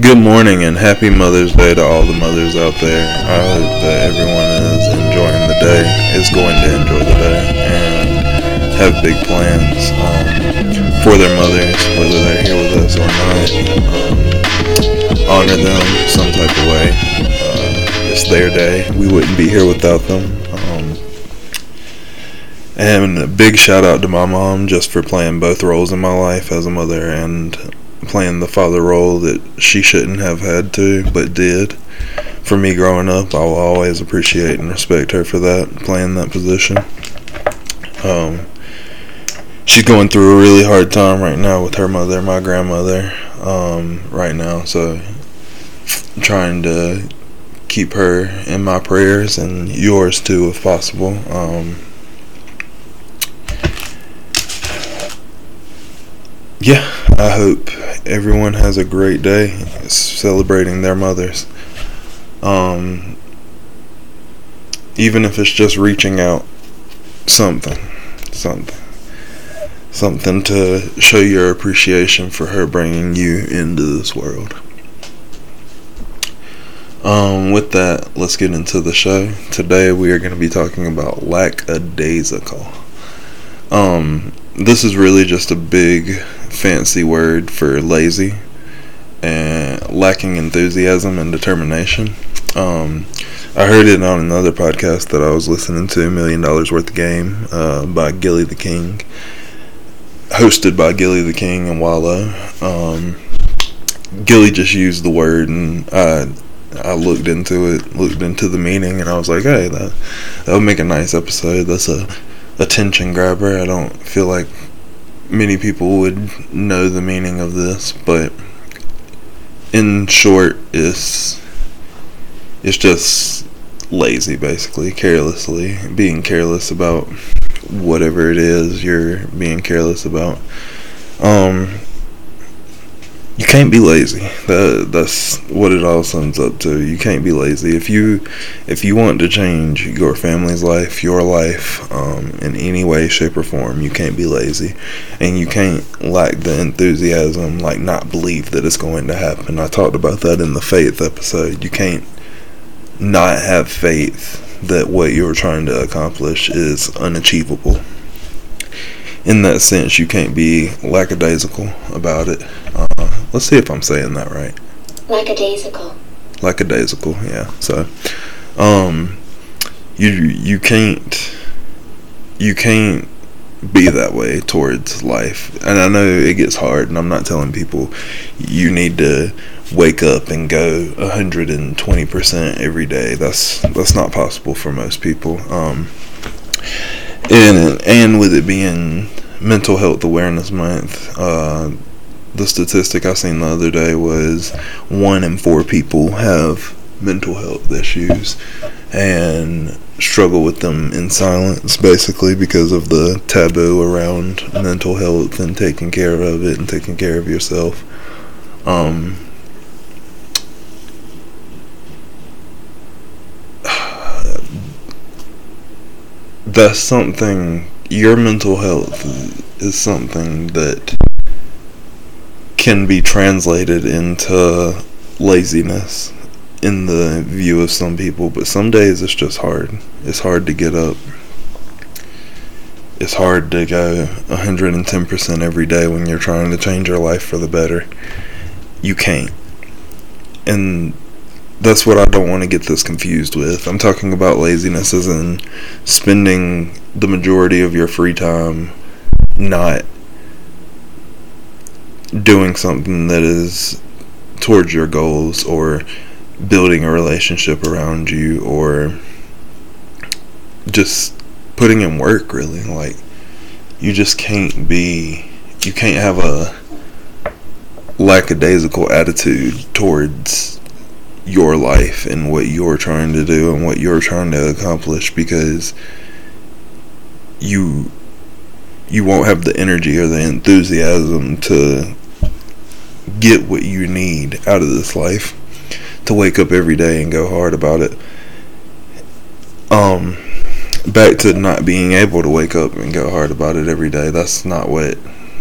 Good morning and happy Mother's Day to all the mothers out there. I hope that everyone is enjoying the day, is going to enjoy the day, and have big plans um, for their mothers, whether they're here with us or not. Um, honor them some type of way. Uh, it's their day. We wouldn't be here without them. Um, and a big shout out to my mom just for playing both roles in my life as a mother and playing the father role that she shouldn't have had to, but did. For me growing up, I will always appreciate and respect her for that, playing that position. Um, she's going through a really hard time right now with her mother, my grandmother, um, right now. So, trying to keep her in my prayers and yours too, if possible. Um, yeah, I hope everyone has a great day celebrating their mothers. Um, even if it's just reaching out, something, something, something to show your appreciation for her bringing you into this world. Um, with that, let's get into the show. Today we are going to be talking about lackadaisical. Um, this is really just a big fancy word for lazy and lacking enthusiasm and determination. Um, I heard it on another podcast that I was listening to, Million Dollars Worth of Game, uh, by Gillie the King, hosted by Gillie the King and Wallo. Um, Gillie just used the word, and I I looked into it, looked into the meaning, and I was like, hey, that that would make a nice episode. That's a attention grabber. I don't feel like many people would know the meaning of this, but in short, it's it's just lazy, basically, carelessly being careless about whatever it is you're being careless about. Um, can't be lazy. That that's what it all sums up to. You can't be lazy. If you if you want to change your family's life, your life, um, in any way, shape, or form, you can't be lazy, and you can't lack the enthusiasm, like not believe that it's going to happen. I talked about that in the faith episode. You can't not have faith that what you're trying to accomplish is unachievable in that sense, you can't be lackadaisical about it. Uh, let's see if I'm saying that right. Lackadaisical. Lackadaisical, yeah. So, um, you you can't you can't be that way towards life. And I know it gets hard, and I'm not telling people you need to wake up and go 120% every day. That's that's not possible for most people. Um, and and with it being Mental Health Awareness Month, uh, the statistic I seen the other day was one in four people have mental health issues and struggle with them in silence basically because of the taboo around mental health and taking care of it and taking care of yourself. Um, that's something your mental health is something that can be translated into laziness in the view of some people, but some days it's just hard. It's hard to get up. It's hard to go 110% every day when you're trying to change your life for the better. You can't. And that's what I don't want to get this confused with. I'm talking about laziness as in spending the majority of your free time not doing something that is towards your goals or building a relationship around you or just putting in work really. Like you just can't be you can't have a lackadaisical attitude towards your life and what you're trying to do and what you're trying to accomplish because you you won't have the energy or the enthusiasm to get what you need out of this life to wake up every day and go hard about it. Um back to not being able to wake up and go hard about it every day that's not what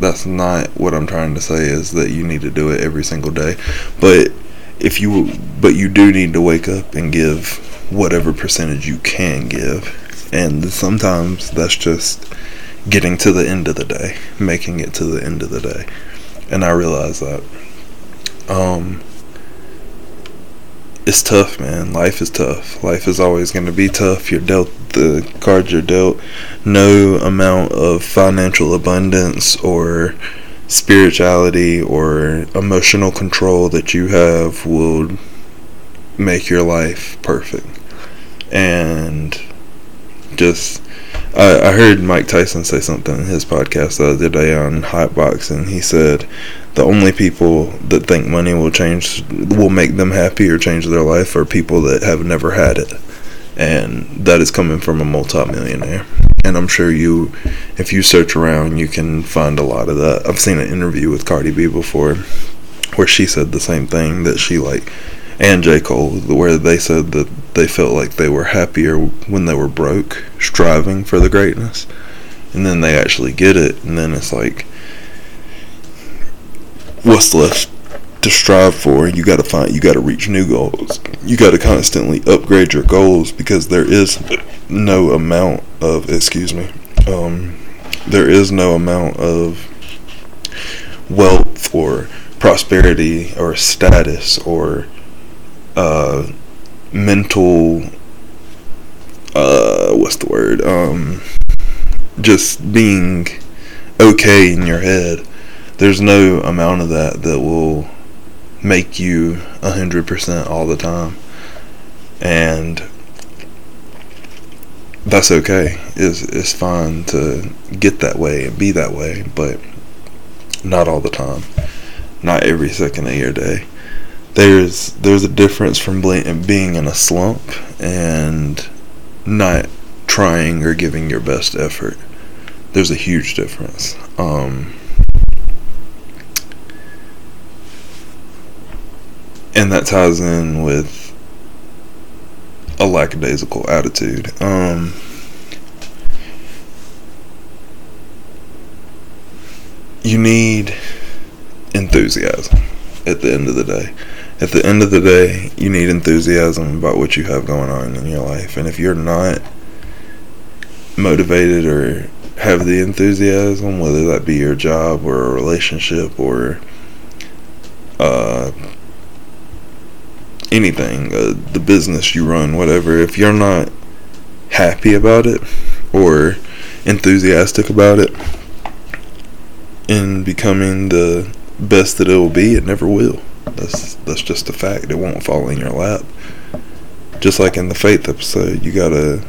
That's not what I'm trying to say. Is that you need to do it every single day, but if you but you do need to wake up and give whatever percentage you can give, and sometimes that's just getting to the end of the day, making it to the end of the day, and I realize that. Um, it's tough, man. Life is tough. Life is always going to be tough. You're dealt the cards you're dealt. No amount of financial abundance or spirituality or emotional control that you have will make your life perfect. And just, I, heard Mike Tyson say something in his podcast the other day on Hotbox, and he said the only people that think money will change will make them happy or change their life are people that have never had it. And that is coming from a multimillionaire. And i'm sure you if you search around you can find a lot of that. I've seen an interview with cardi b before where she said the same thing that she like and j. Cole where they said that they felt like they were happier when they were broke striving for the greatness. And then they actually get it and then it's like what's left to strive for? You got to find you got to reach new goals. You got to constantly upgrade your goals because there is no amount of excuse me um, there is no amount of wealth or prosperity or status or uh, mental uh, what's the word um, just being okay in your head there's no amount of that that will make you 100% all the time. And that's okay. It's, it's fine to get that way and be that way, but not all the time. Not every second of your day. There's there's a difference from being in a slump and not trying or giving your best effort. There's a huge difference. Um, and that ties in with a lackadaisical attitude. Um, you need enthusiasm at the end of the day. At the end of the day, you need enthusiasm about what you have going on in your life. And if you're not motivated or have the enthusiasm, whether that be your job or a relationship or uh, anything, uh, the business you run, whatever, if you're not happy about it or enthusiastic about it in becoming the best that it will be, it never will. That's that's just a fact. It won't fall in your lap. Just like in the faith episode, you gotta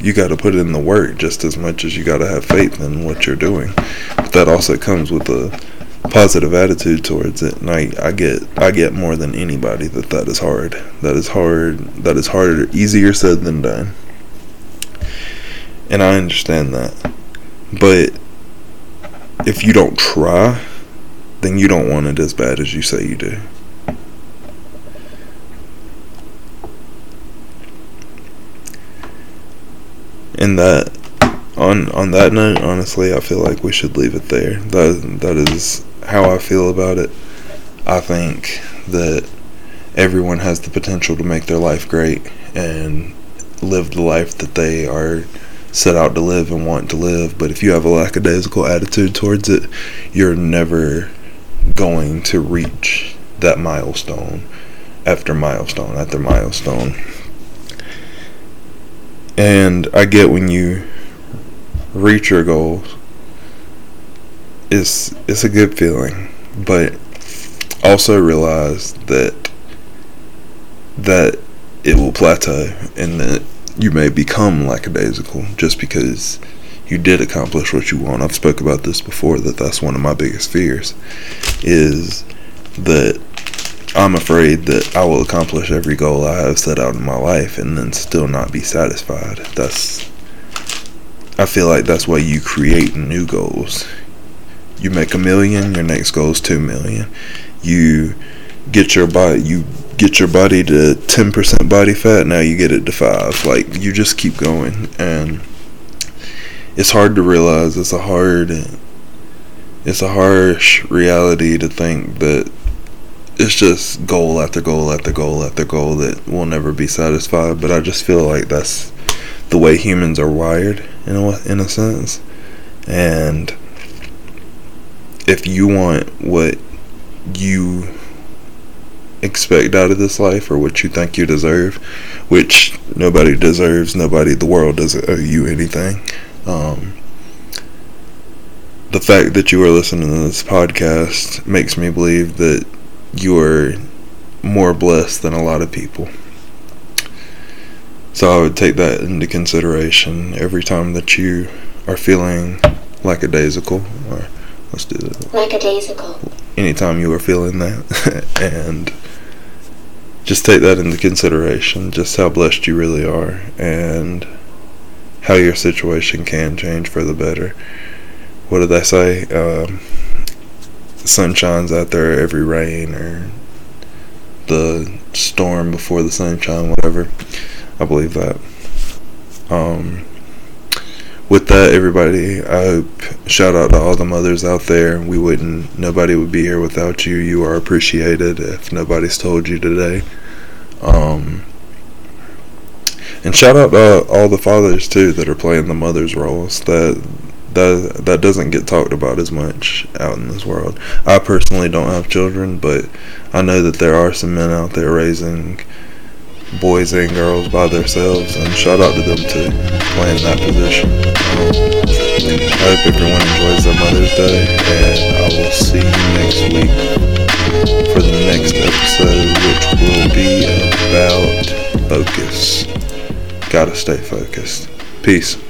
you gotta put in the work just as much as you gotta have faith in what you're doing. But that also comes with a positive attitude towards it and I, I get I get more than anybody that that is hard that is hard that is harder easier said than done and I understand that but if you don't try then you don't want it as bad as you say you do and that on on that note honestly I feel like we should leave it there that that is how I feel about it. I think that everyone has the potential to make their life great and live the life that they are set out to live and want to live. But if you have a lackadaisical attitude towards it, you're never going to reach that milestone after milestone after milestone. And I get when you reach your goals it's it's a good feeling, but also realize that that it will plateau and that you may become lackadaisical just because you did accomplish what you want. I've spoke about this before that that's one of my biggest fears is that I'm afraid that I will accomplish every goal I have set out in my life and then still not be satisfied. That's I feel like that's why you create new goals you make a million, your next goal is two million. You get your body, you get your body to ten percent body fat. Now you get it to five. Like you just keep going, and it's hard to realize. It's a hard. it's a harsh reality to think that it's just goal after goal after goal after goal that will never be satisfied. But I just feel like that's the way humans are wired in a, in a sense. And if you want what you expect out of this life or what you think you deserve, which nobody deserves, nobody, the world doesn't owe you anything. Um, the fact that you are listening to this podcast makes me believe that you are more blessed than a lot of people. So I would take that into consideration every time that you are feeling lackadaisical, or let's do that. Lackadaisical. Anytime you are feeling that, and just take that into consideration, just how blessed you really are, and how your situation can change for the better. What did I say? Um, sun shines out there every rain or the storm before the sunshine, whatever. I believe that. Um, with that, everybody, I hope shout out to all the mothers out there. We wouldn't, nobody would be here without you. You are appreciated. If nobody's told you today, um, and shout out to all the fathers too that are playing the mothers roles. That that that doesn't get talked about as much out in this world. I personally don't have children, but I know that there are some men out there raising boys and girls by themselves, and shout out to them too, playing that position. I hope everyone enjoys their Mother's Day, and I will see you next week for the next episode, which will be about focus. Gotta stay focused. Peace.